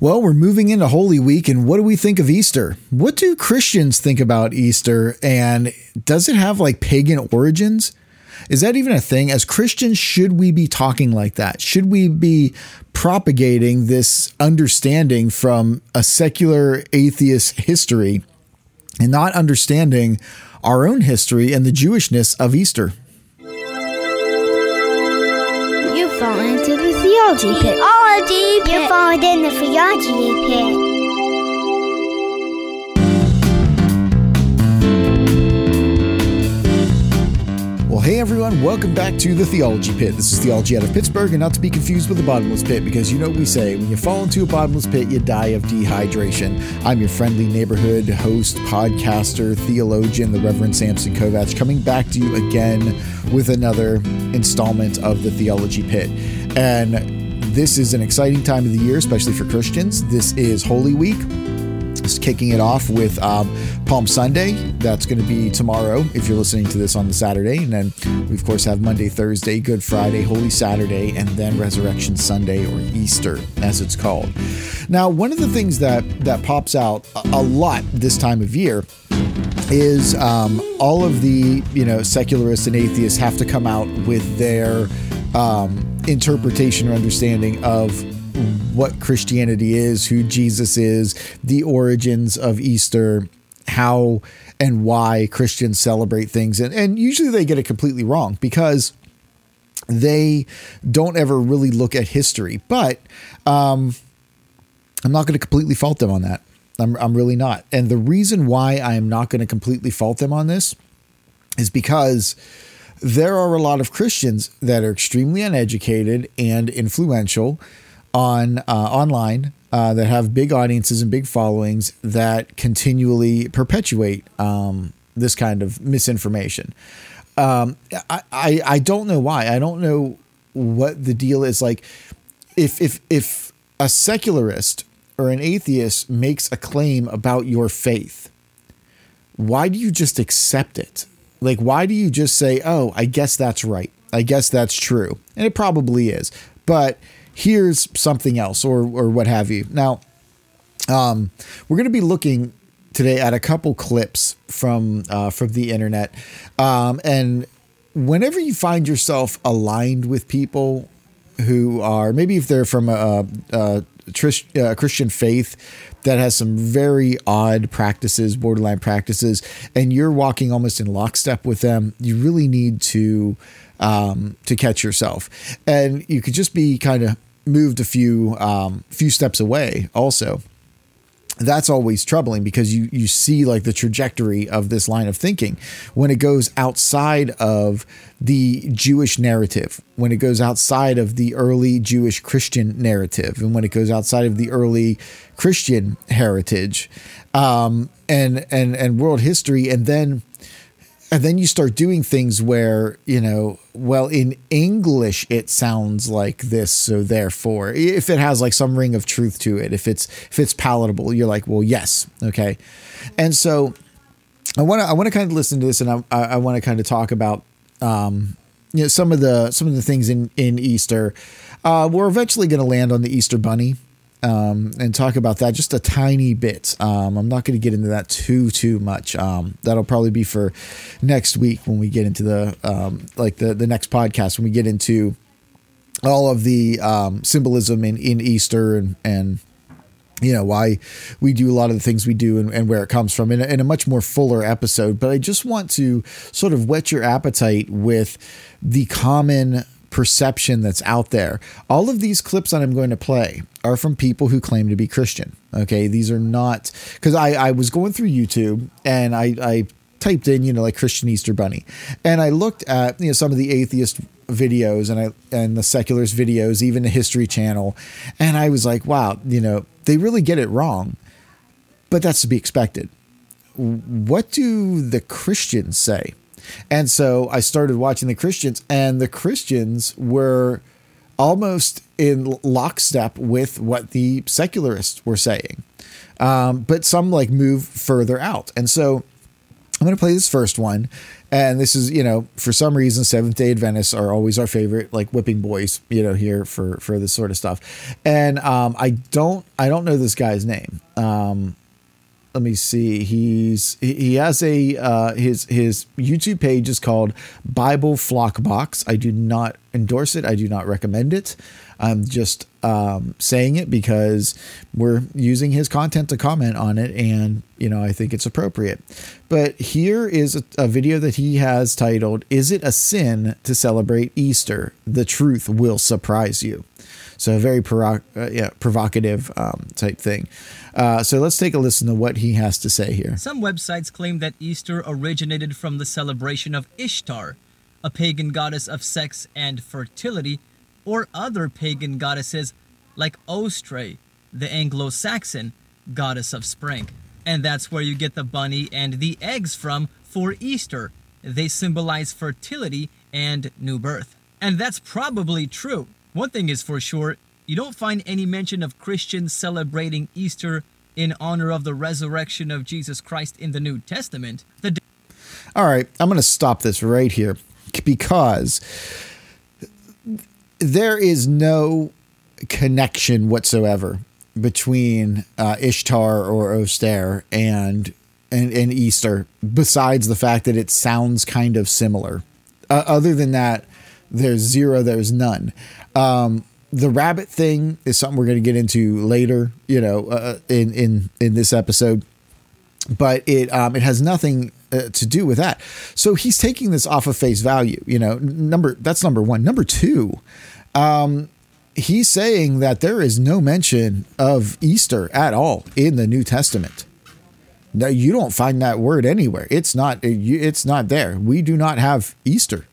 Well, we're moving into Holy Week, and what do we think of Easter? What do Christians think about Easter? And does it have like pagan origins? Is that even a thing? As Christians, should we be talking like that? Should we be propagating this understanding from a secular atheist history and not understanding our own history and the Jewishness of Easter? You've fallen into the theology pit. Oh, Theology pit. You've fallen in the theology pit. Well, hey everyone, welcome back to the Theology Pit. This is Theology out of Pittsburgh, and not to be confused with the bottomless pit, because you know what we say when you fall into a bottomless pit, you die of dehydration. I'm your friendly neighborhood host, podcaster, theologian, the Reverend Samson Kovacs, coming back to you again with another installment of the Theology Pit. And this is an exciting time of the year, especially for Christians. This is Holy Week It's kicking it off with um, Palm Sunday. That's going to be tomorrow if you're listening to this on the Saturday. And then we, of course, have Monday, Thursday, Good Friday, Holy Saturday, and then Resurrection Sunday or Easter, as it's called. Now, one of the things that, that pops out a lot this time of year is um, all of the you know secularists and atheists have to come out with their um, interpretation or understanding of what Christianity is, who Jesus is, the origins of Easter, how and why Christians celebrate things. And, and usually they get it completely wrong because they don't ever really look at history. But um, I'm not going to completely fault them on that. I'm, I'm really not. And the reason why I am not going to completely fault them on this is because there are a lot of Christians that are extremely uneducated and influential on uh, online uh, that have big audiences and big followings that continually perpetuate um, this kind of misinformation. Um, I, I I don't know why. I don't know what the deal is. Like, if if if a secularist or an atheist makes a claim about your faith, why do you just accept it? Like, why do you just say, "Oh, I guess that's right. I guess that's true," and it probably is, but here's something else or or what have you. Now, um, we're going to be looking today at a couple clips from uh, from the internet, um, and whenever you find yourself aligned with people who are maybe if they're from a, a, a Christian faith that has some very odd practices, borderline practices, and you're walking almost in lockstep with them, you really need to um, to catch yourself, and you could just be kind of moved a few um, few steps away also that's always troubling because you you see like the trajectory of this line of thinking when it goes outside of the Jewish narrative, when it goes outside of the early Jewish Christian narrative, and when it goes outside of the early Christian heritage, um, and and and world history, and then and then you start doing things where you know well in english it sounds like this so therefore if it has like some ring of truth to it if it's if it's palatable you're like well yes okay? And so i want to i want to kind of listen to this and i i want to kind of talk about um you know some of the some of the things in in easter. Uh we're eventually going to land on the easter bunny um, and talk about that just a tiny bit. Um, I'm not going to get into that too too much. Um, that'll probably be for next week when we get into the um, like the the next podcast when we get into all of the um, symbolism in in Easter and and you know why we do a lot of the things we do and, and where it comes from in a, in a much more fuller episode but i just want to sort of whet your appetite with the common perception that's out there. All of these clips that I'm going to play are from people who claim to be Christian. Okay, these are not because I, I was going through YouTube and I, I typed in, you know, like Christian Easter Bunny, and I looked at you know some of the atheist videos and I and the secularist videos, even the History Channel, and I was like, wow, you know, they really get it wrong, but that's to be expected. What do the Christians say? And so I started watching the Christians, and the Christians were almost in lockstep with what the secularists were saying. Um, but some like move further out. And so I'm going to play this first one. And this is, you know, for some reason, Seventh day Adventists are always our favorite, like whipping boys, you know, here for, for this sort of stuff. And um, I don't, I don't know this guy's name. Um, let me see. He's he has a uh, his his YouTube page is called Bible Flock Box. I do not endorse it. I do not recommend it. I'm just um, saying it because we're using his content to comment on it, and you know I think it's appropriate. But here is a, a video that he has titled "Is it a sin to celebrate Easter? The truth will surprise you." So a very uh, yeah, provocative um, type thing. Uh, so let's take a listen to what he has to say here. Some websites claim that Easter originated from the celebration of Ishtar, a pagan goddess of sex and fertility, or other pagan goddesses like Ostre, the Anglo Saxon goddess of spring. And that's where you get the bunny and the eggs from for Easter. They symbolize fertility and new birth. And that's probably true. One thing is for sure, you don't find any mention of Christians celebrating Easter in honor of the resurrection of Jesus Christ in the New Testament. The All right, I'm going to stop this right here because there is no connection whatsoever between uh, Ishtar or Oster and, and and Easter, besides the fact that it sounds kind of similar. Uh, other than that, there's zero. There's none. Um, the rabbit thing is something we're going to get into later, you know, uh, in in in this episode. But it um, it has nothing uh, to do with that. So he's taking this off of face value. You know, number that's number one. Number two, um, he's saying that there is no mention of Easter at all in the New Testament. No, you don't find that word anywhere. It's not. It's not there. We do not have Easter.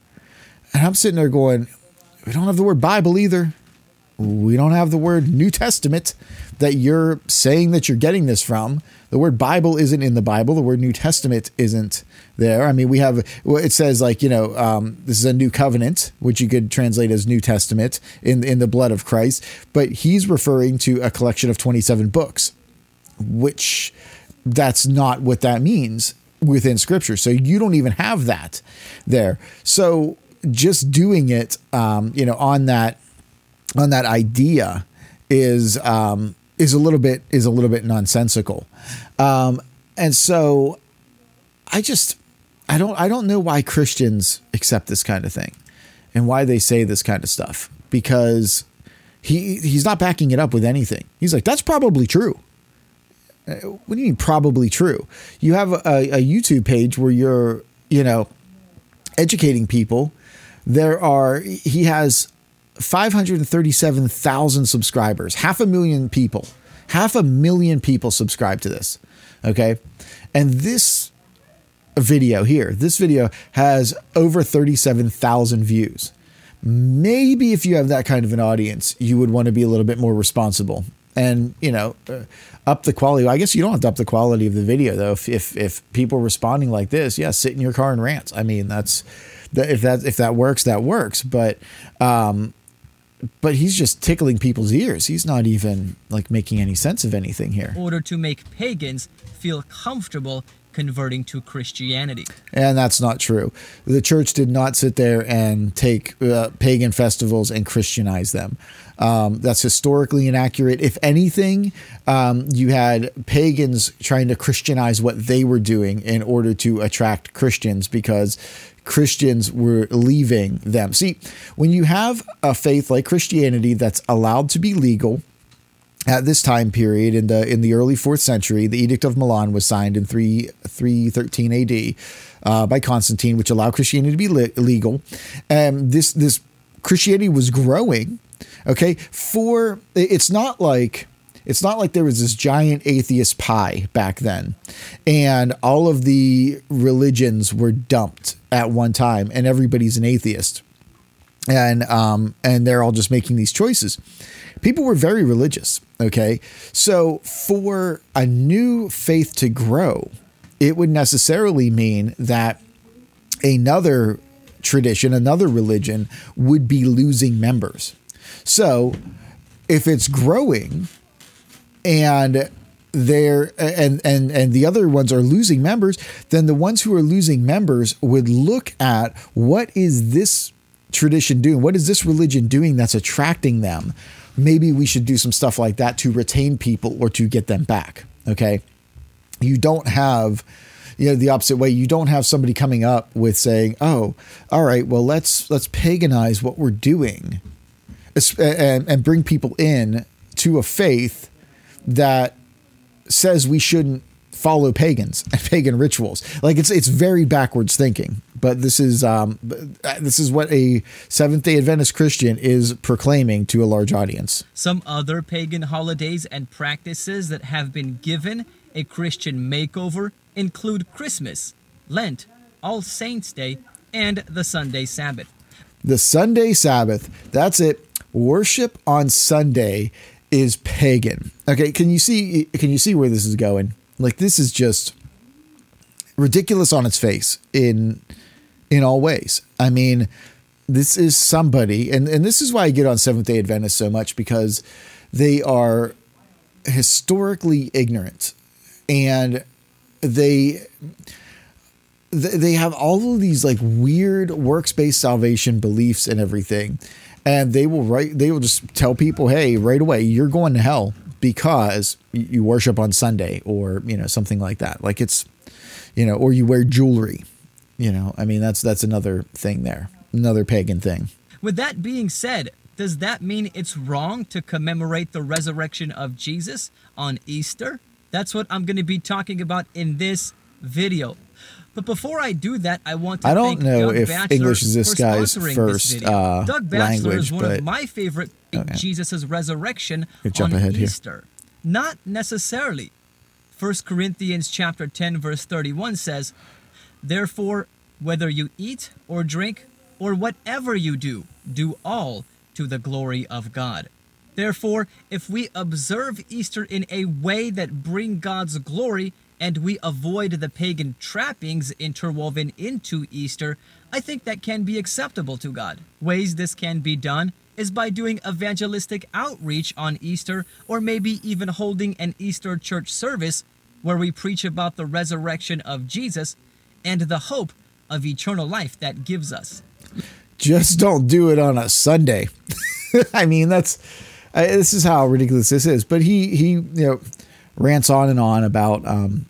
And I'm sitting there going, we don't have the word Bible either. We don't have the word New Testament that you're saying that you're getting this from. The word Bible isn't in the Bible. The word New Testament isn't there. I mean, we have, it says like, you know, um, this is a new covenant, which you could translate as New Testament in, in the blood of Christ. But he's referring to a collection of 27 books, which that's not what that means within scripture. So you don't even have that there. So just doing it, um, you know, on that on that idea is um, is a little bit is a little bit nonsensical, um, and so I just I don't I don't know why Christians accept this kind of thing, and why they say this kind of stuff because he he's not backing it up with anything. He's like that's probably true. Uh, what do you mean probably true? You have a, a YouTube page where you're you know educating people. There are he has 537,000 subscribers, half a million people, half a million people subscribe to this. Okay. And this video here, this video has over 37,000 views. Maybe if you have that kind of an audience, you would want to be a little bit more responsible and, you know, uh, up the quality. I guess you don't have to up the quality of the video though. If, if, if people responding like this, yeah, sit in your car and rant. I mean, that's, if that if that works, that works. But um, but he's just tickling people's ears. He's not even like making any sense of anything here. In order to make pagans feel comfortable converting to Christianity. And that's not true. The church did not sit there and take uh, pagan festivals and Christianize them. Um, that's historically inaccurate. If anything, um, you had pagans trying to Christianize what they were doing in order to attract Christians because Christians were leaving them. See, when you have a faith like Christianity that's allowed to be legal, at this time period in the in the early fourth century, the Edict of Milan was signed in 3 313 AD uh, by Constantine, which allowed Christianity to be le- legal. And this this Christianity was growing. Okay, for it's not like it's not like there was this giant atheist pie back then. And all of the religions were dumped at one time and everybody's an atheist. And um and they're all just making these choices. People were very religious okay? So for a new faith to grow it would necessarily mean that another tradition another religion would be losing members. So if it's growing and they're and and and the other ones are losing members, then the ones who are losing members would look at what is this tradition doing? What is this religion doing that's attracting them? Maybe we should do some stuff like that to retain people or to get them back. Okay. You don't have you know the opposite way you don't have somebody coming up with saying oh all right well let's let's paganize what we're doing and and bring people in to a faith that says we shouldn't follow pagans and pagan rituals. Like it's it's very backwards thinking. But this is um this is what a Seventh Day Adventist Christian is proclaiming to a large audience. Some other pagan holidays and practices that have been given a Christian makeover include Christmas, Lent, All Saints Day, and the Sunday Sabbath. The Sunday Sabbath, that's it. Worship on Sunday is pagan. Okay, can you see can you see where this is going? Like this is just ridiculous on its face in in all ways. I mean, this is somebody and and this is why I get on Seventh-day Adventists so much because they are historically ignorant and they they have all of these like weird works-based salvation beliefs and everything and they will write they will just tell people hey right away you're going to hell because you worship on sunday or you know something like that. Like it's you know or you wear jewelry you know? I mean that's that's another thing there another pagan thing. With that being said does that mean it's wrong to commemorate the resurrection of jesus on easter? That's what i'm going to be talking about in this video but before I do that, I want to I don't know Doug if Batchelor English is this guy's this uh, Doug Batchelor language, is one but of my favorite okay. Jesus' resurrection jump on ahead Easter. Here. Not necessarily. 1 Corinthians chapter 10 verse 31 says, "Therefore, whether you eat or drink or whatever you do, do all to the glory of God." Therefore, if we observe Easter in a way that bring God's glory, and we avoid the pagan trappings interwoven into Easter, I think that can be acceptable to God. Ways this can be done is by doing evangelistic outreach on Easter, or maybe even holding an Easter church service where we preach about the resurrection of Jesus and the hope of eternal life that gives us. Just don't do it on a Sunday. I mean, that's uh, this is how ridiculous this is. But he he you know rants on and on about um,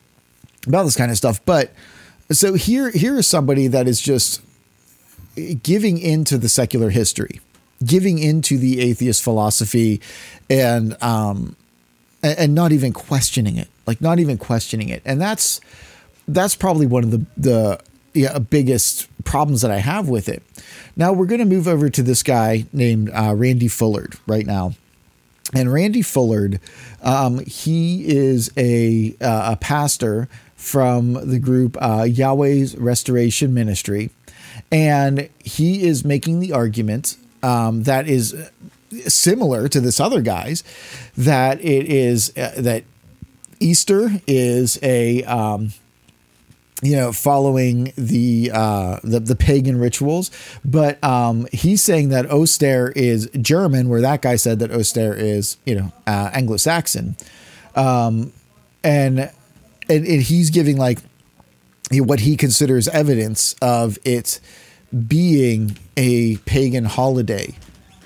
about this kind of stuff. But so here here is somebody that is just giving into the secular history, giving into the atheist philosophy, and um, and not even questioning it, like not even questioning it, and that's that's probably one of the the yeah, biggest problems that I have with it. Now we're going to move over to this guy named uh, Randy Folliard right now. And Randy Folliard, um, he is a, uh, a pastor from the group uh, Yahweh's Restoration Ministry. And he is making the argument um, that is similar to this other guy's that it is uh, that Easter is a um, you know, following the uh, the, the pagan rituals. But um, he's saying that Oster is German, where that guy said that Oster is you know uh, Anglo-Saxon, um, and, and and he's giving like you know, what he considers evidence of it being a pagan holiday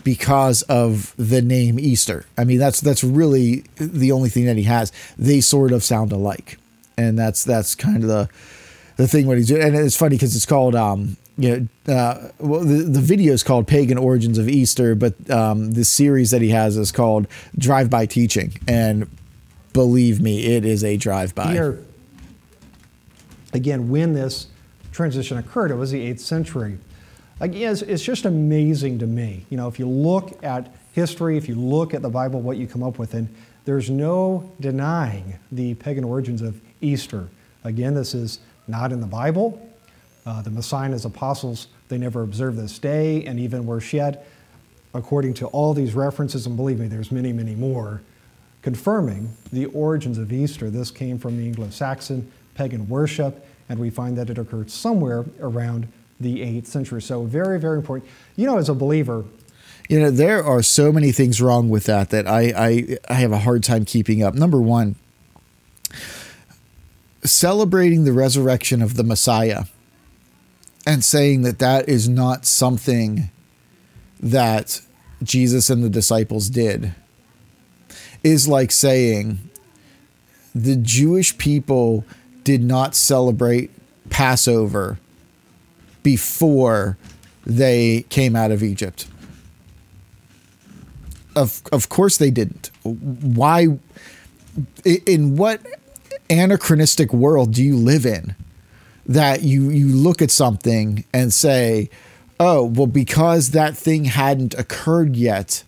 because of the name Easter. I mean, that's that's really the only thing that he has. They sort of sound alike, and that's that's kind of the the thing what he's doing. And it's funny because it's called, um, you know, uh, well, the, the video is called Pagan Origins of Easter, but um, the series that he has is called Drive By Teaching. And believe me, it is a drive by. Here, again, when this transition occurred, it was the 8th century. Again, it's, it's just amazing to me. You know, if you look at history, if you look at the Bible, what you come up with, and there's no denying the pagan origins of Easter. Again, this is not in the Bible. Uh, the Messiah and his apostles, they never observed this day, and even worse yet, according to all these references, and believe me, there's many, many more, confirming the origins of Easter. This came from the Anglo Saxon pagan worship, and we find that it occurred somewhere around the 8th century. So, very, very important. You know, as a believer, you know, there are so many things wrong with that that I, I, I have a hard time keeping up. Number one, celebrating the resurrection of the Messiah and saying that that is not something that Jesus and the disciples did is like saying the Jewish people did not celebrate Passover before they came out of Egypt. Of, of course they didn't. Why? In what anachronistic world do you live in that you, you look at something and say, oh, well, because that thing hadn't occurred yet,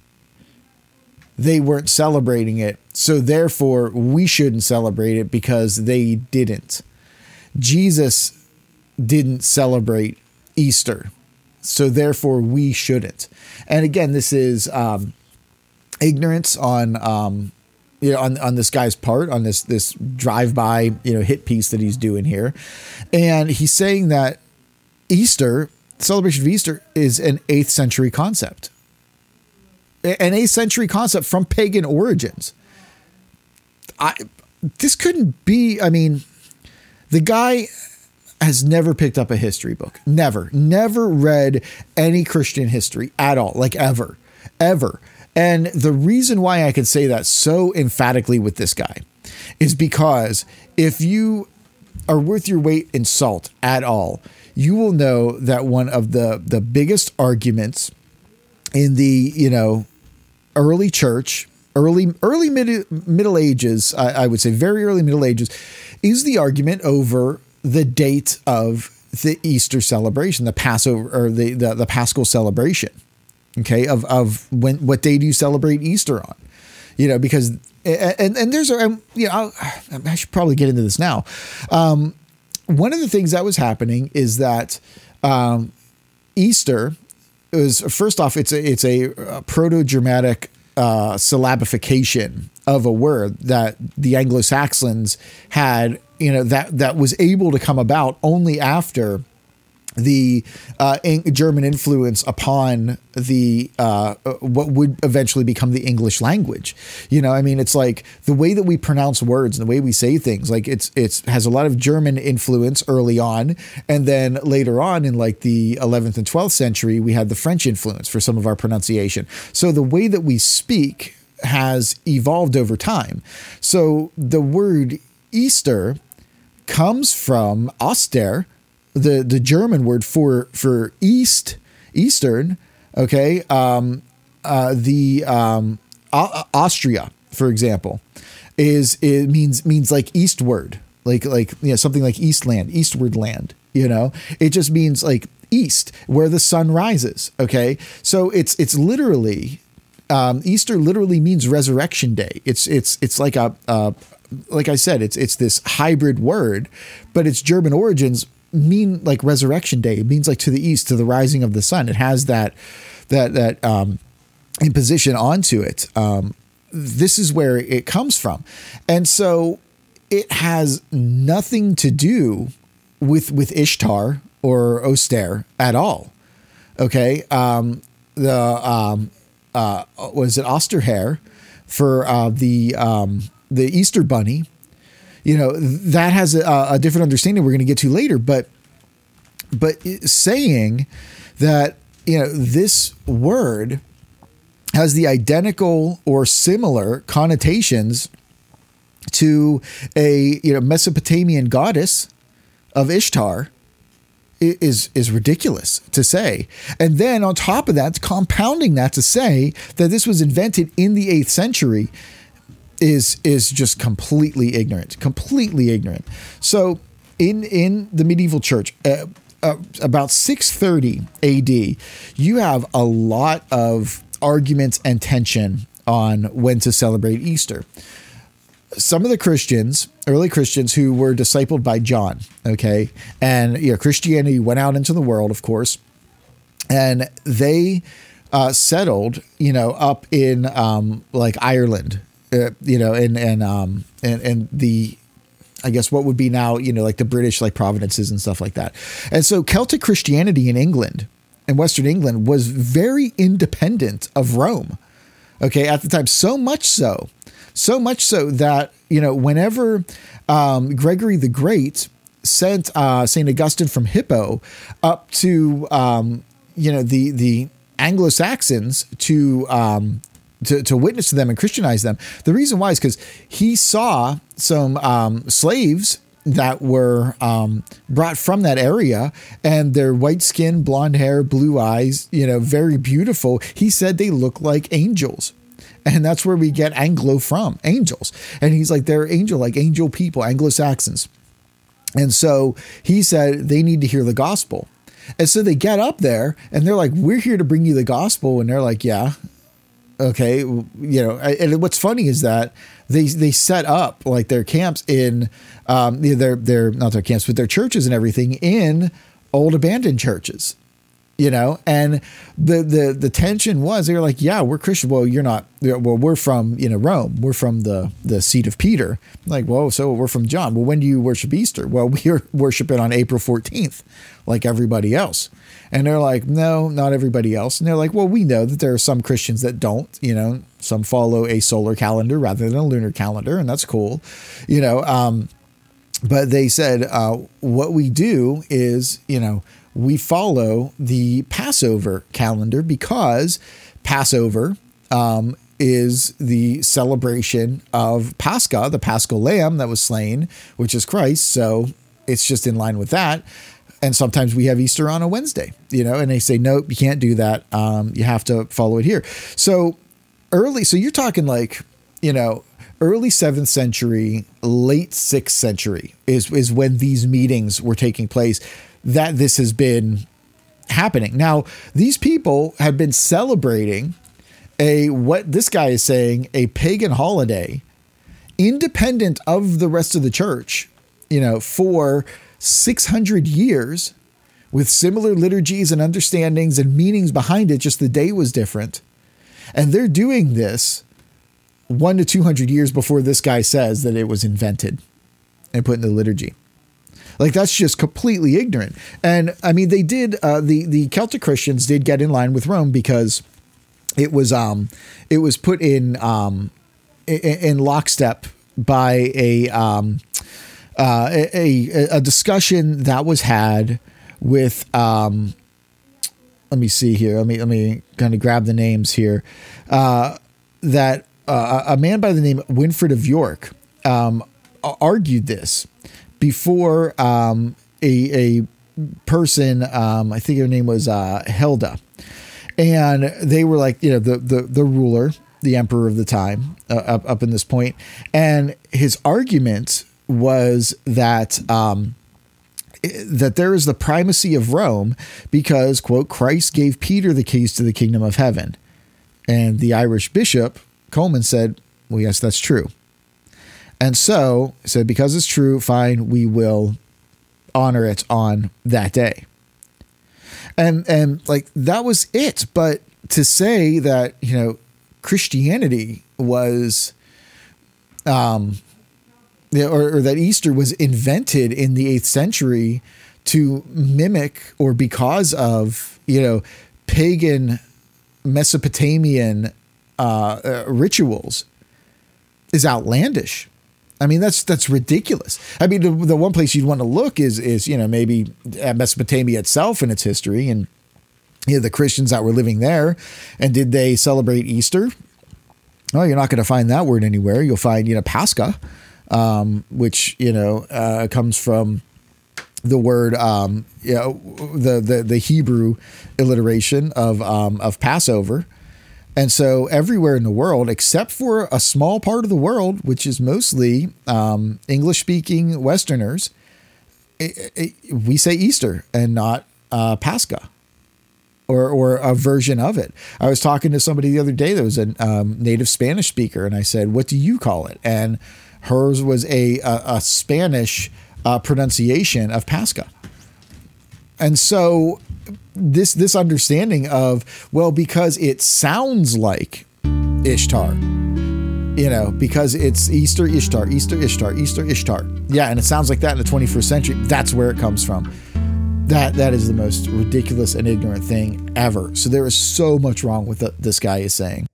they weren't celebrating it. So therefore, we shouldn't celebrate it because they didn't. Jesus didn't celebrate Easter. So therefore, we shouldn't. And again, this is um, ignorance on. Um, you know, on, on this guy's part, on this this drive by, you know, hit piece that he's doing here, and he's saying that Easter celebration of Easter is an eighth century concept an eighth century concept from pagan origins. I this couldn't be. I mean, the guy has never picked up a history book. Never, never read any Christian history at all, like ever, ever. And the reason why I can say that so emphatically with this guy is because if you are worth your weight in salt at all, you will know that one of the the biggest arguments in the you know early church, early early mid, Middle Ages, I, I would say very early Middle Ages, is the argument over the date of the Easter celebration, the Passover or the the, the Paschal celebration. Okay, of of when what day do you celebrate Easter on? You know, because and and there's a you know I should probably get into this now. Um, one of the things that was happening is that um, Easter is first off, it's a it's a, a proto Germanic uh, syllabification of a word that the Anglo Saxons had. You know that that was able to come about only after the uh, German influence upon the uh, what would eventually become the English language. You know, I mean, it's like the way that we pronounce words and the way we say things. Like it's it's has a lot of German influence early on, and then later on in like the 11th and 12th century, we had the French influence for some of our pronunciation. So the way that we speak has evolved over time. So the word Easter comes from Oster, the the German word for for east eastern okay um, uh, the um, Austria for example is it means means like eastward like like you know something like eastland eastward land you know? It just means like east where the sun rises okay? So it's it's literally um, Easter literally means resurrection day. It's it's it's like a, a like I said it's it's this hybrid word but its German origins mean like resurrection day. It means like to the east, to the rising of the sun. It has that that that um, imposition onto it. Um, this is where it comes from, and so it has nothing to do with with Ishtar or Oster at all. Okay, um, the um, uh, was it Osterhair for uh, the um, the Easter Bunny you know that has a, a different understanding we're going to get to later but but saying that you know this word has the identical or similar connotations to a you know Mesopotamian goddess of Ishtar is is ridiculous to say. And then on top of that, compounding that to say that this was invented in the 8th century is is just completely ignorant, completely ignorant. So in in the medieval church, uh, uh, about 630 AD, you have a lot of arguments and tension on when to celebrate Easter. Some of the Christians, early Christians who were discipled by John, okay, and you know, Christianity went out into the world, of course, and they uh, settled, you know, up in um, like Ireland uh, you know, and and um and and the I guess what would be now, you know, like the British like provinces and stuff like that. And so Celtic Christianity in England and Western England was very independent of Rome. Okay, at the time, so much so, so much so that you know, whenever um, Gregory the Great sent uh, Saint Augustine from Hippo up to um, you know the the Anglo Saxons to um, to, to witness to them and Christianize them. The reason why is because he saw some um, slaves that were um, brought from that area and their white skin, blonde hair, blue eyes, you know, very beautiful. He said they look like angels. And that's where we get Anglo from, angels. And he's like, they're angel, like angel people, Anglo Saxons. And so he said they need to hear the gospel. And so they get up there and they're like, We're here to bring you the gospel. And they're like, Yeah, okay. You know, and what's funny is that they they set up like their camps in um, their their not their camps, but their churches and everything in old abandoned churches you know? And the the the tension was they were like yeah we're christian. Well you're not well we're from you know rome. We're from the the seat of peter. Like whoa so we're from john. Well when do you worship easter? Well we're worshiping on april 14th like everybody else. And they're like no not everybody else. And they're like well we know that there are some christians that don't you know? Some follow a solar calendar rather than a lunar calendar and that's cool you know? Um but they said uh, what we do is you know we follow the Passover calendar because Passover um, is the celebration of Pascha, the paschal lamb that was slain, which is Christ. So it's just in line with that. And sometimes we have Easter on a Wednesday, you know, and they say, nope, you can't do that. Um, you have to follow it here. So early, so you're talking like, you know, early seventh century, late sixth century is, is when these meetings were taking place that this has been happening. Now, these people have been celebrating a what this guy is saying a pagan holiday independent of the rest of the church, you know, for 600 years with similar liturgies and understandings and meanings behind it, just the day was different. And they're doing this one to 200 years before this guy says that it was invented and put in the liturgy. Like that's just completely ignorant. And I mean, they did uh, the the Celtic Christians did get in line with Rome because it was um it was put in um in, in lockstep by a um uh, a, a discussion that was had with um let me see here. Let me let me kind of grab the names here. Uh that uh, a man by the name Wilfrid of York um argued this before um, a, a person, um, I think her name was uh, Hilda, and they were like, you know, the the the ruler, the emperor of the time, uh, up up in this point, and his argument was that. Um, that there is the primacy of Rome because, quote, Christ gave Peter the keys to the kingdom of heaven. And the Irish bishop, Colman, said, Well, yes, that's true. And so said, because it's true, fine, we will honor it on that day. And and like that was it. But to say that, you know, Christianity was um or, or that Easter was invented in the eighth century to mimic or because of, you know, pagan Mesopotamian uh, uh, rituals is outlandish. I mean, that's that's ridiculous. I mean, the, the one place you'd want to look is is you know maybe at Mesopotamia itself and its history, and you know, the Christians that were living there, and did they celebrate Easter? Oh, you're not going to find that word anywhere. You'll find you know Pascha, um, which you know uh, comes from the word um, you know, the the the Hebrew alliteration of um, of Passover. And so, everywhere in the world, except for a small part of the world, which is mostly um, English speaking Westerners, it, it, we say Easter and not uh, Pascha or, or a version of it. I was talking to somebody the other day that was a um, native Spanish speaker, and I said, What do you call it? And hers was a, a, a Spanish uh, pronunciation of Pascha. And so this this understanding of well because it sounds like Ishtar. You know, because it's Easter Ishtar, Easter Ishtar, Easter Ishtar. Yeah, and it sounds like that in the 21st century. That's where it comes from. That that is the most ridiculous and ignorant thing ever. So there is so much wrong with what this guy is saying.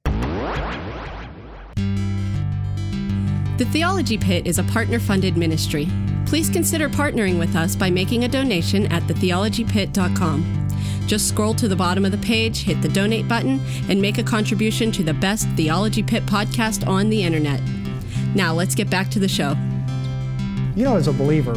The Theology Pit is a partner funded ministry. Please consider partnering with us by making a donation at thetheologypit.com. Just scroll to the bottom of the page, hit the donate button, and make a contribution to the best Theology Pit podcast on the internet. Now, let's get back to the show. You know, as a believer,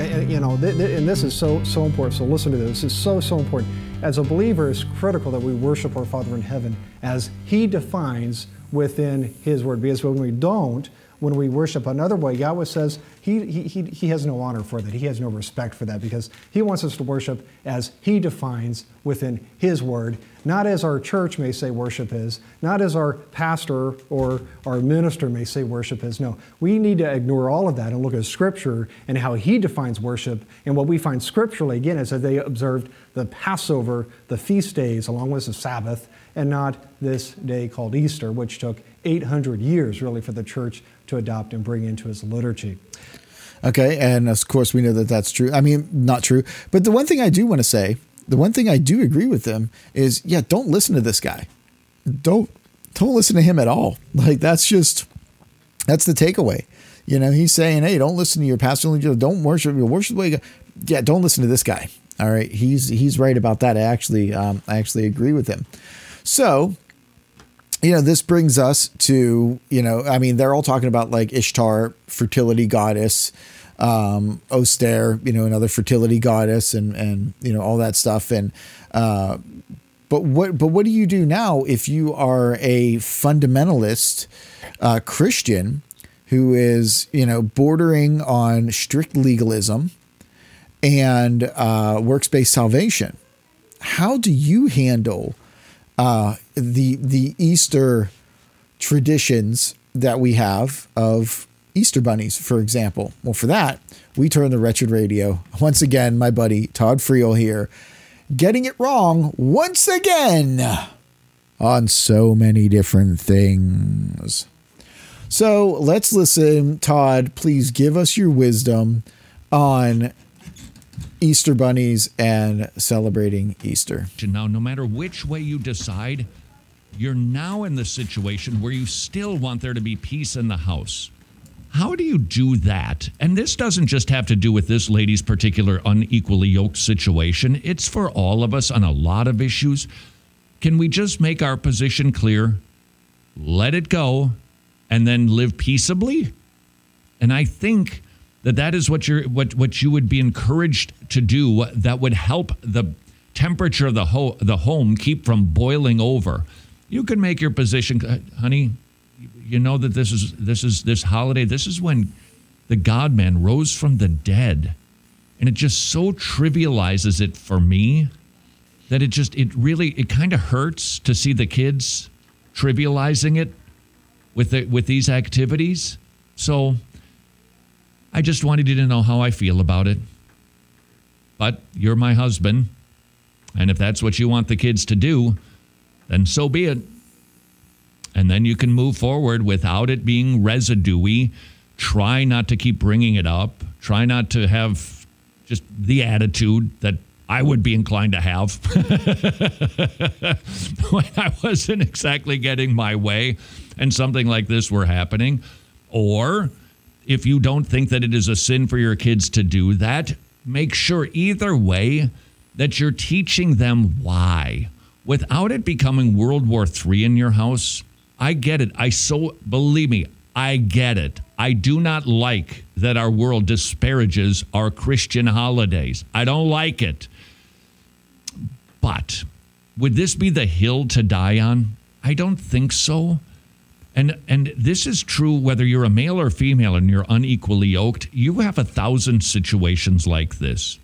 eh, eh, you know, and this is so so important. So listen to this. This is so so important. As a believer, it's critical that we worship our Father in heaven as He defines within His Word. Because when we don't, when we worship another way, Yahweh says he, he, he has no honor for that. He has no respect for that because He wants us to worship as He defines within His Word, not as our church may say worship is, not as our pastor or our minister may say worship is. No, we need to ignore all of that and look at Scripture and how He defines worship. And what we find scripturally, again, is that they observed the Passover, the feast days, along with the Sabbath, and not this day called Easter, which took 800 years really for the church to adopt and bring into its liturgy. Okay, and of course we know that that's true. I mean, not true. But the one thing I do want to say, the one thing I do agree with them is, yeah, don't listen to this guy. Don't don't listen to him at all. Like that's just that's the takeaway. You know, he's saying, hey, don't listen to your pastor. Don't worship. Your worship the way. Yeah, don't listen to this guy. All right, he's he's right about that. I actually um, I actually agree with him. So you know, this brings us to, you know, I mean, they're all talking about like Ishtar, fertility goddess, um, Oster, you know, another fertility goddess and, and, you know, all that stuff. And, uh, but what, but what do you do now if you are a fundamentalist, uh, Christian who is, you know, bordering on strict legalism and, uh, works-based salvation? How do you handle, uh, the the Easter traditions that we have of Easter bunnies, for example. Well, for that, we turn the wretched radio. Once again, my buddy Todd Friel here, getting it wrong once again on so many different things. So let's listen. Todd, please give us your wisdom on Easter bunnies and celebrating Easter. Now, no matter which way you decide, you're now in the situation where you still want there to be peace in the house. How do you do that? And this doesn't just have to do with this lady's particular unequally yoked situation, it's for all of us on a lot of issues. Can we just make our position clear, let it go, and then live peaceably? And I think that that is what you're what what you would be encouraged to do that would help the temperature of the ho- the home keep from boiling over you can make your position, honey. You know that this is this is this holiday. This is when the God Man rose from the dead, and it just so trivializes it for me that it just it really it kind of hurts to see the kids trivializing it with the, with these activities. So I just wanted you to know how I feel about it. But you're my husband, and if that's what you want the kids to do, then so be it. And then you can move forward without it being residuey. Try not to keep bringing it up. Try not to have just the attitude that I would be inclined to have when I wasn't exactly getting my way and something like this were happening. Or if you don't think that it is a sin for your kids to do that, make sure either way that you're teaching them why without it becoming World War III in your house, I get it. I so believe me, I get it. I do not like that our world disparages our Christian holidays. I don't like it. But would this be the hill to die on? I don't think so. And and this is true whether you're a male or female and you're unequally yoked. You have a thousand situations like this.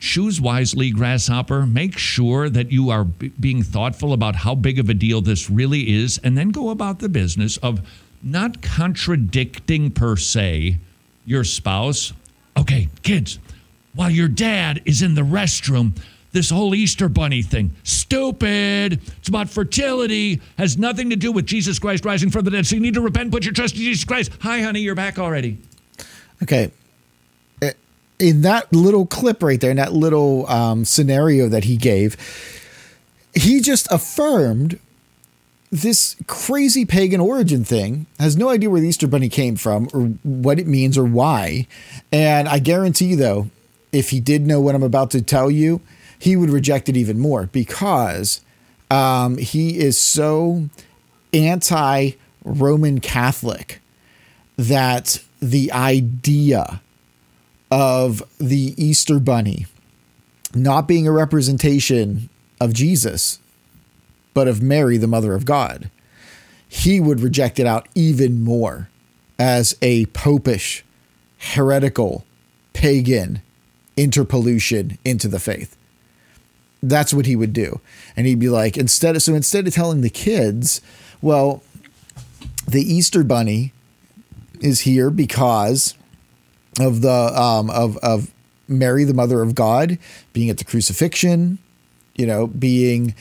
Choose wisely, Grasshopper. Make sure that you are b- being thoughtful about how big of a deal this really is, and then go about the business of not contradicting per se your spouse. Okay, kids, while your dad is in the restroom, this whole Easter bunny thing, stupid. It's about fertility, has nothing to do with Jesus Christ rising from the dead. So you need to repent, put your trust in Jesus Christ. Hi, honey, you're back already. Okay, in that little clip right there, in that little um, scenario that he gave, he just affirmed this crazy pagan origin thing has no idea where the Easter Bunny came from or what it means or why. And I guarantee you, though, if he did know what I'm about to tell you, he would reject it even more because um, he is so anti Roman Catholic that the idea of the Easter Bunny not being a representation of Jesus, but of Mary, the mother of God, he would reject it out even more as a popish, heretical, pagan interpollution into the faith. That's what he would do. And he'd be like, instead of, so instead of telling the kids, well, the Easter bunny is here because of the, um, of, of Mary, the mother of God, being at the crucifixion, you know, being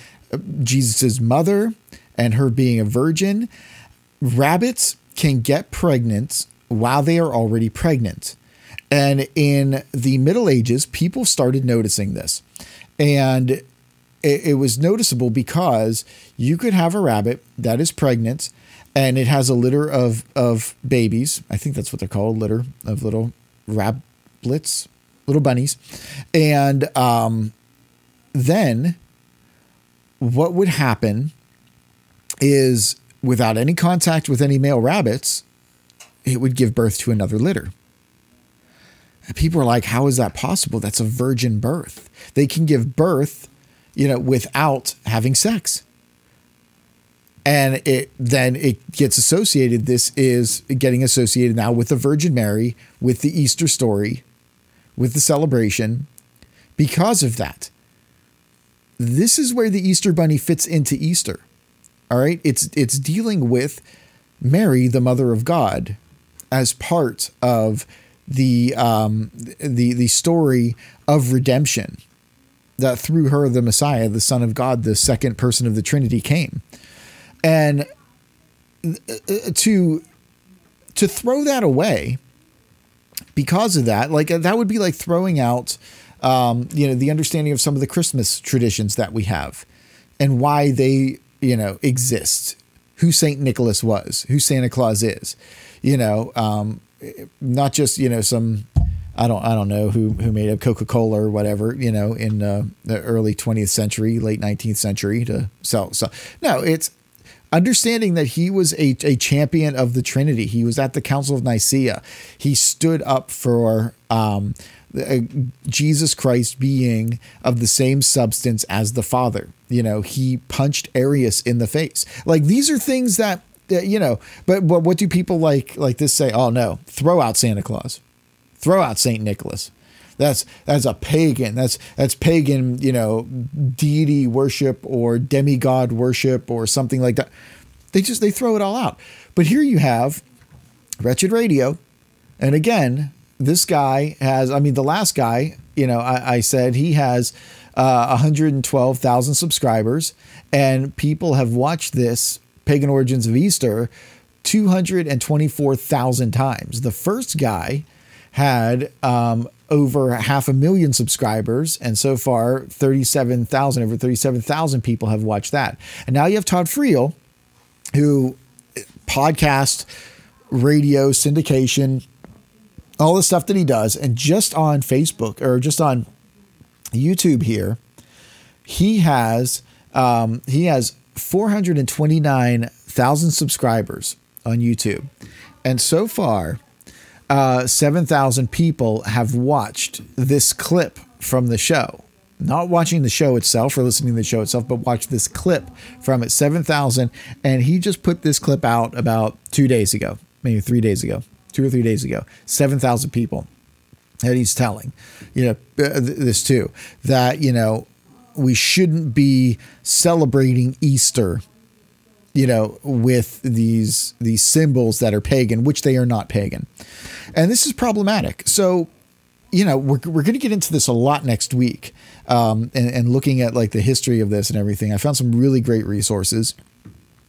Jesus's mother and her being a virgin. Rabbits can get pregnant while they are already pregnant. And in the Middle Ages, people started noticing this. And it, it, was noticeable because you could have a rabbit that is pregnant and it has a litter of, of babies. I think that's what they're called, a litter of little rabbits, little bunnies. And um, then what would happen is without any contact with any male rabbits, it would give birth to another litter. And people are like, how is that possible? That's a virgin birth. They can give birth, you know, without having sex. And it then it gets associated. This is getting associated now with the Virgin Mary, with the Easter story, with the celebration because of that. This is where the Easter bunny fits into Easter. All right? It's it's dealing with Mary, the mother of God, as part of the um, the the story of redemption that through her the Messiah, the Son of God, the second person of the Trinity came, and uh, to to throw that away because of that, like that would be like throwing out, um, you know, the understanding of some of the Christmas traditions that we have, and why they you know exist, who Saint Nicholas was, who Santa Claus is, you know. Um, not just you know some I don't I don't know who who made up Coca Cola or whatever you know in uh, the early 20th century, late 19th century to sell. So no, it's understanding that he was a, a champion of the Trinity. He was at the Council of Nicaea. He stood up for um, uh, Jesus Christ being of the same substance as the Father. You know, he punched Arius in the face. Like these are things that you know, but, but what do people like like this say? Oh no, throw out Santa Claus, throw out Saint Nicholas. That's that's a pagan. That's that's pagan. You know, deity worship or demigod worship or something like that. They just they throw it all out. But here you have Wretched Radio, and again, this guy has. I mean, the last guy. You know, I, I said he has uh, 112,000 subscribers, and people have watched this Pagan Origins of Easter 224,000 times. The first guy had um, over half a million subscribers, and so far 37,000, over 37,000 people have watched that. And now you have Todd Friel, who podcast, radio, syndication, all the stuff that he does, and just on Facebook or just on YouTube here, he has um, he has 429,000 subscribers on YouTube. And so far, uh, 7,000 people have watched this clip from the show. Not watching the show itself or listening to the show itself, but watch this clip from it. 7,000. And he just put this clip out about two days ago, maybe three days ago, two or three days ago. 7,000 people that he's telling, you know, this too, that, you know, we shouldn't be celebrating Easter, you know, with these these symbols that are pagan, which they are not pagan. And this is problematic. So, you know, we're, we're going to get into this a lot next week um, and, and looking at like the history of this and everything. I found some really great resources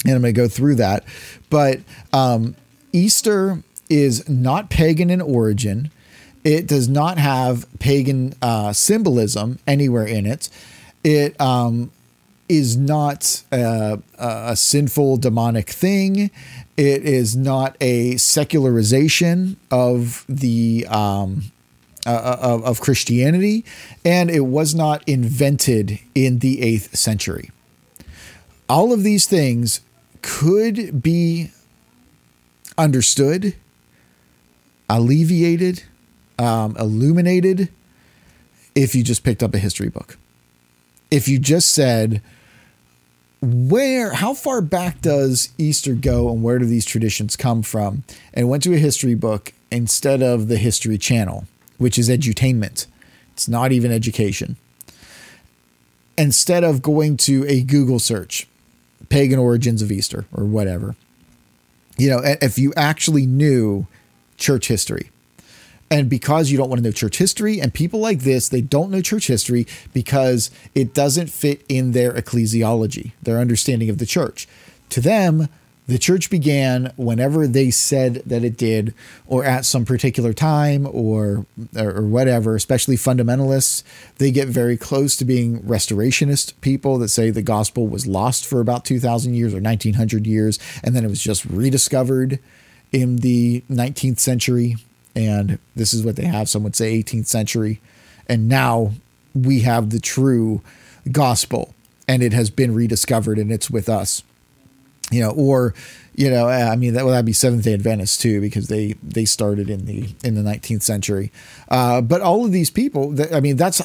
and I'm going to go through that. But um, Easter is not pagan in origin. It does not have pagan uh, symbolism anywhere in it it um, is not a, a sinful demonic thing. It is not a secularization of the um, uh, of, of Christianity, and it was not invented in the eighth century. All of these things could be understood, alleviated, um, illuminated if you just picked up a history book. If you just said, where, how far back does Easter go and where do these traditions come from? And went to a history book instead of the History Channel, which is edutainment. It's not even education. Instead of going to a Google search, pagan origins of Easter or whatever, you know, if you actually knew church history, and because you don't want to know church history, and people like this, they don't know church history because it doesn't fit in their ecclesiology, their understanding of the church. To them, the church began whenever they said that it did, or at some particular time, or or whatever. Especially fundamentalists, they get very close to being restorationist people that say the gospel was lost for about two thousand years or nineteen hundred years, and then it was just rediscovered in the nineteenth century. And this is what they have. Some would say eighteenth century, and now we have the true gospel, and it has been rediscovered, and it's with us you know, or you know, I mean that would well, be Seventh Day Adventists too because they they started in the in the 19th century. Uh, but all of these people, that, I mean, that's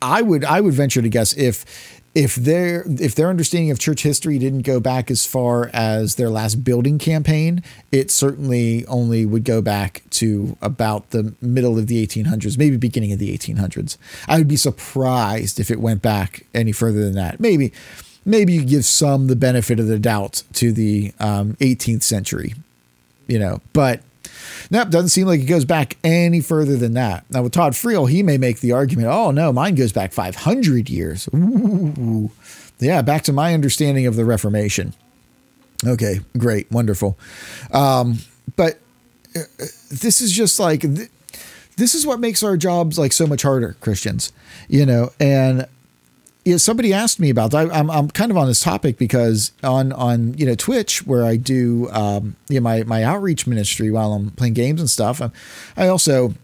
I would I would venture to guess if if their if their understanding of church history didn't go back as far as their last building campaign, it certainly only would go back to about the middle of the 1800s, maybe beginning of the 1800s. I would be surprised if it went back any further than that. Maybe maybe you give some the benefit of the doubt to the um, 18th century, you know, but that doesn't seem like it goes back any further than that. Now, with Todd Friel, he may make the argument, oh, no, mine goes back 500 years. Ooh. Yeah, back to my understanding of the Reformation. Okay, great, wonderful. Um, but uh, this is just like, th- this is what makes our jobs like so much harder, Christians, you know, and you know, somebody asked me about that. I'm, I'm kind of on this topic because on on you know Twitch where I do um, you know my my outreach ministry while I'm playing games and stuff. I'm, I also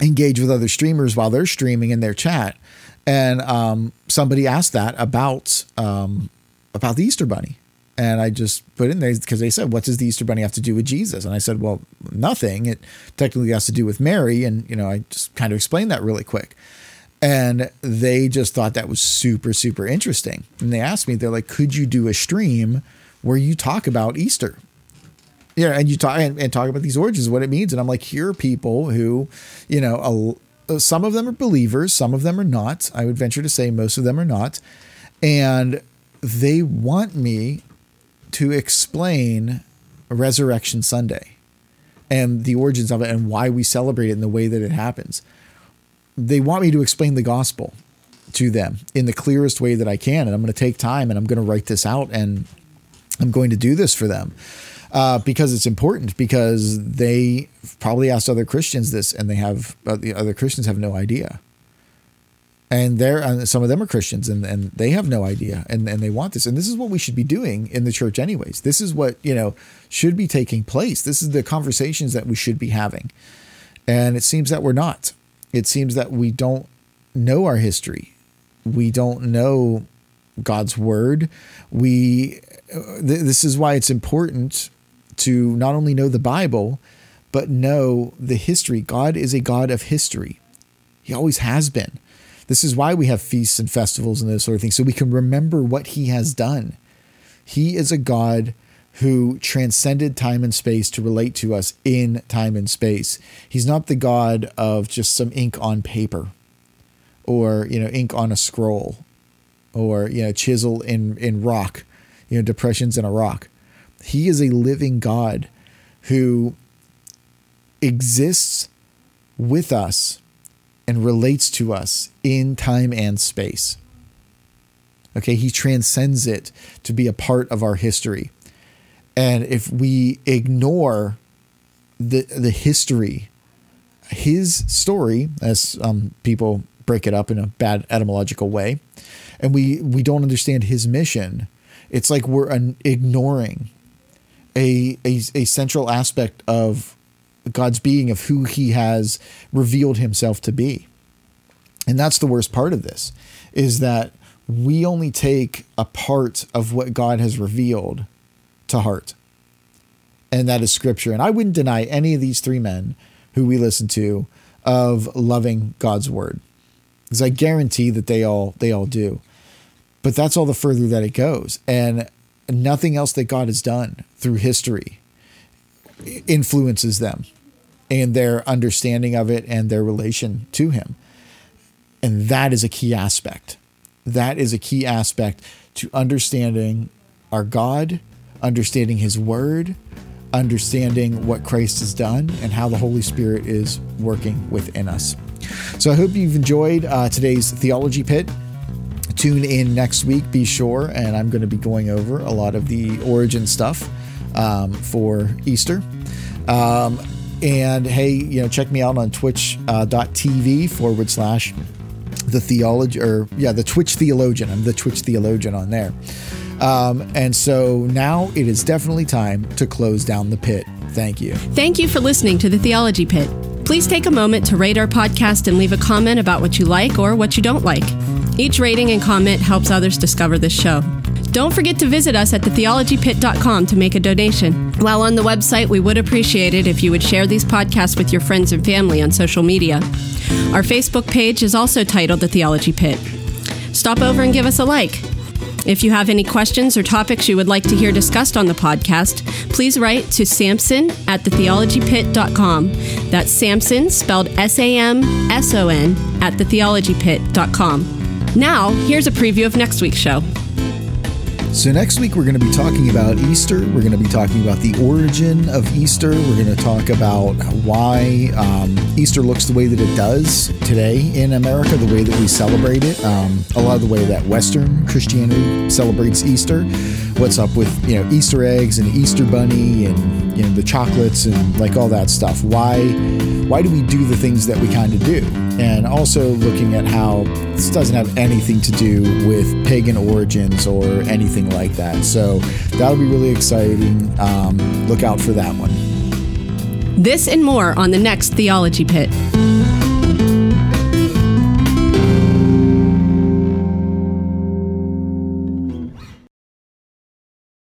engage with other streamers while they're streaming in their chat, and um, somebody asked that about um, about the Easter Bunny, and I just put in there because they said, "What does the Easter Bunny have to do with Jesus?" And I said, "Well, nothing. It technically has to do with Mary." And you know, I just kind of explained that really quick. And they just thought that was super, super interesting. And they asked me, they're like, could you do a stream where you talk about Easter? Yeah, and you talk and, and talk about these origins, what it means. And I'm like, here are people who, you know, a, some of them are believers, some of them are not. I would venture to say most of them are not. And they want me to explain Resurrection Sunday and the origins of it and why we celebrate it in the way that it happens they want me to explain the gospel to them in the clearest way that I can. And I'm going to take time and I'm going to write this out and I'm going to do this for them uh, because it's important because they probably asked other Christians this and they have, uh, the other Christians have no idea. And they're, uh, some of them are Christians and, and they have no idea and, and they want this. And this is what we should be doing in the church anyways. This is what, you know, should be taking place. This is the conversations that we should be having. And it seems that we're not it seems that we don't know our history. We don't know God's word. We uh, th- this is why it's important to not only know the Bible, but know the history. God is a God of history. He always has been. This is why we have feasts and festivals and those sort of things, so we can remember what He has done. He is a God who transcended time and space to relate to us in time and space. He's not the God of just some ink on paper or, you know, ink on a scroll or, you know, chisel in, in rock, you know, depressions in a rock. He is a living God who exists with us and relates to us in time and space. Okay, he transcends it to be a part of our history. And if we ignore the the history, his story, as um, people break it up in a bad etymological way, and we we don't understand his mission, it's like we're an, ignoring a, a a central aspect of God's being of who He has revealed Himself to be, and that's the worst part of this, is that we only take a part of what God has revealed to heart. And that is scripture. And I wouldn't deny any of these three men who we listen to of loving God's word. Because I guarantee that they all they all do. But that's all the further that it goes. And nothing else that God has done through history influences them and their understanding of it and their relation to him. And that is a key aspect that is a key aspect to understanding our God, understanding His Word, understanding what Christ has done, and how the Holy Spirit is working within us. So I hope you've enjoyed uh, today's Theology Pit. Tune in next week, be sure, and I'm going to be going over a lot of the origin stuff um, for Easter. Um, and hey, you know, check me out on twitch.tv uh, forward slash the theology, or yeah, the Twitch theologian. I'm the Twitch theologian on there. Um, and so now it is definitely time to close down the pit. Thank you. Thank you for listening to the Theology Pit. Please take a moment to rate our podcast and leave a comment about what you like or what you don't like. Each rating and comment helps others discover this show. Don't forget to visit us at thetheologypit.com to make a donation. While on the website, we would appreciate it if you would share these podcasts with your friends and family on social media. Our Facebook page is also titled The Theology Pit. Stop over and give us a like. If you have any questions or topics you would like to hear discussed on the podcast, please write to Samson at thetheologypit.com. That's Samson, spelled S A M S O N, at thetheologypit.com. Now, here's a preview of next week's show. So, next week we're going to be talking about Easter. We're going to be talking about the origin of Easter. We're going to talk about why um, Easter looks the way that it does today in America, the way that we celebrate it, um, a lot of the way that Western Christianity celebrates Easter. What's up with you know Easter eggs and Easter bunny and you know the chocolates and like all that stuff? Why why do we do the things that we kind of do? And also looking at how this doesn't have anything to do with pagan origins or anything like that. So that'll be really exciting. Um, look out for that one. This and more on the next Theology Pit.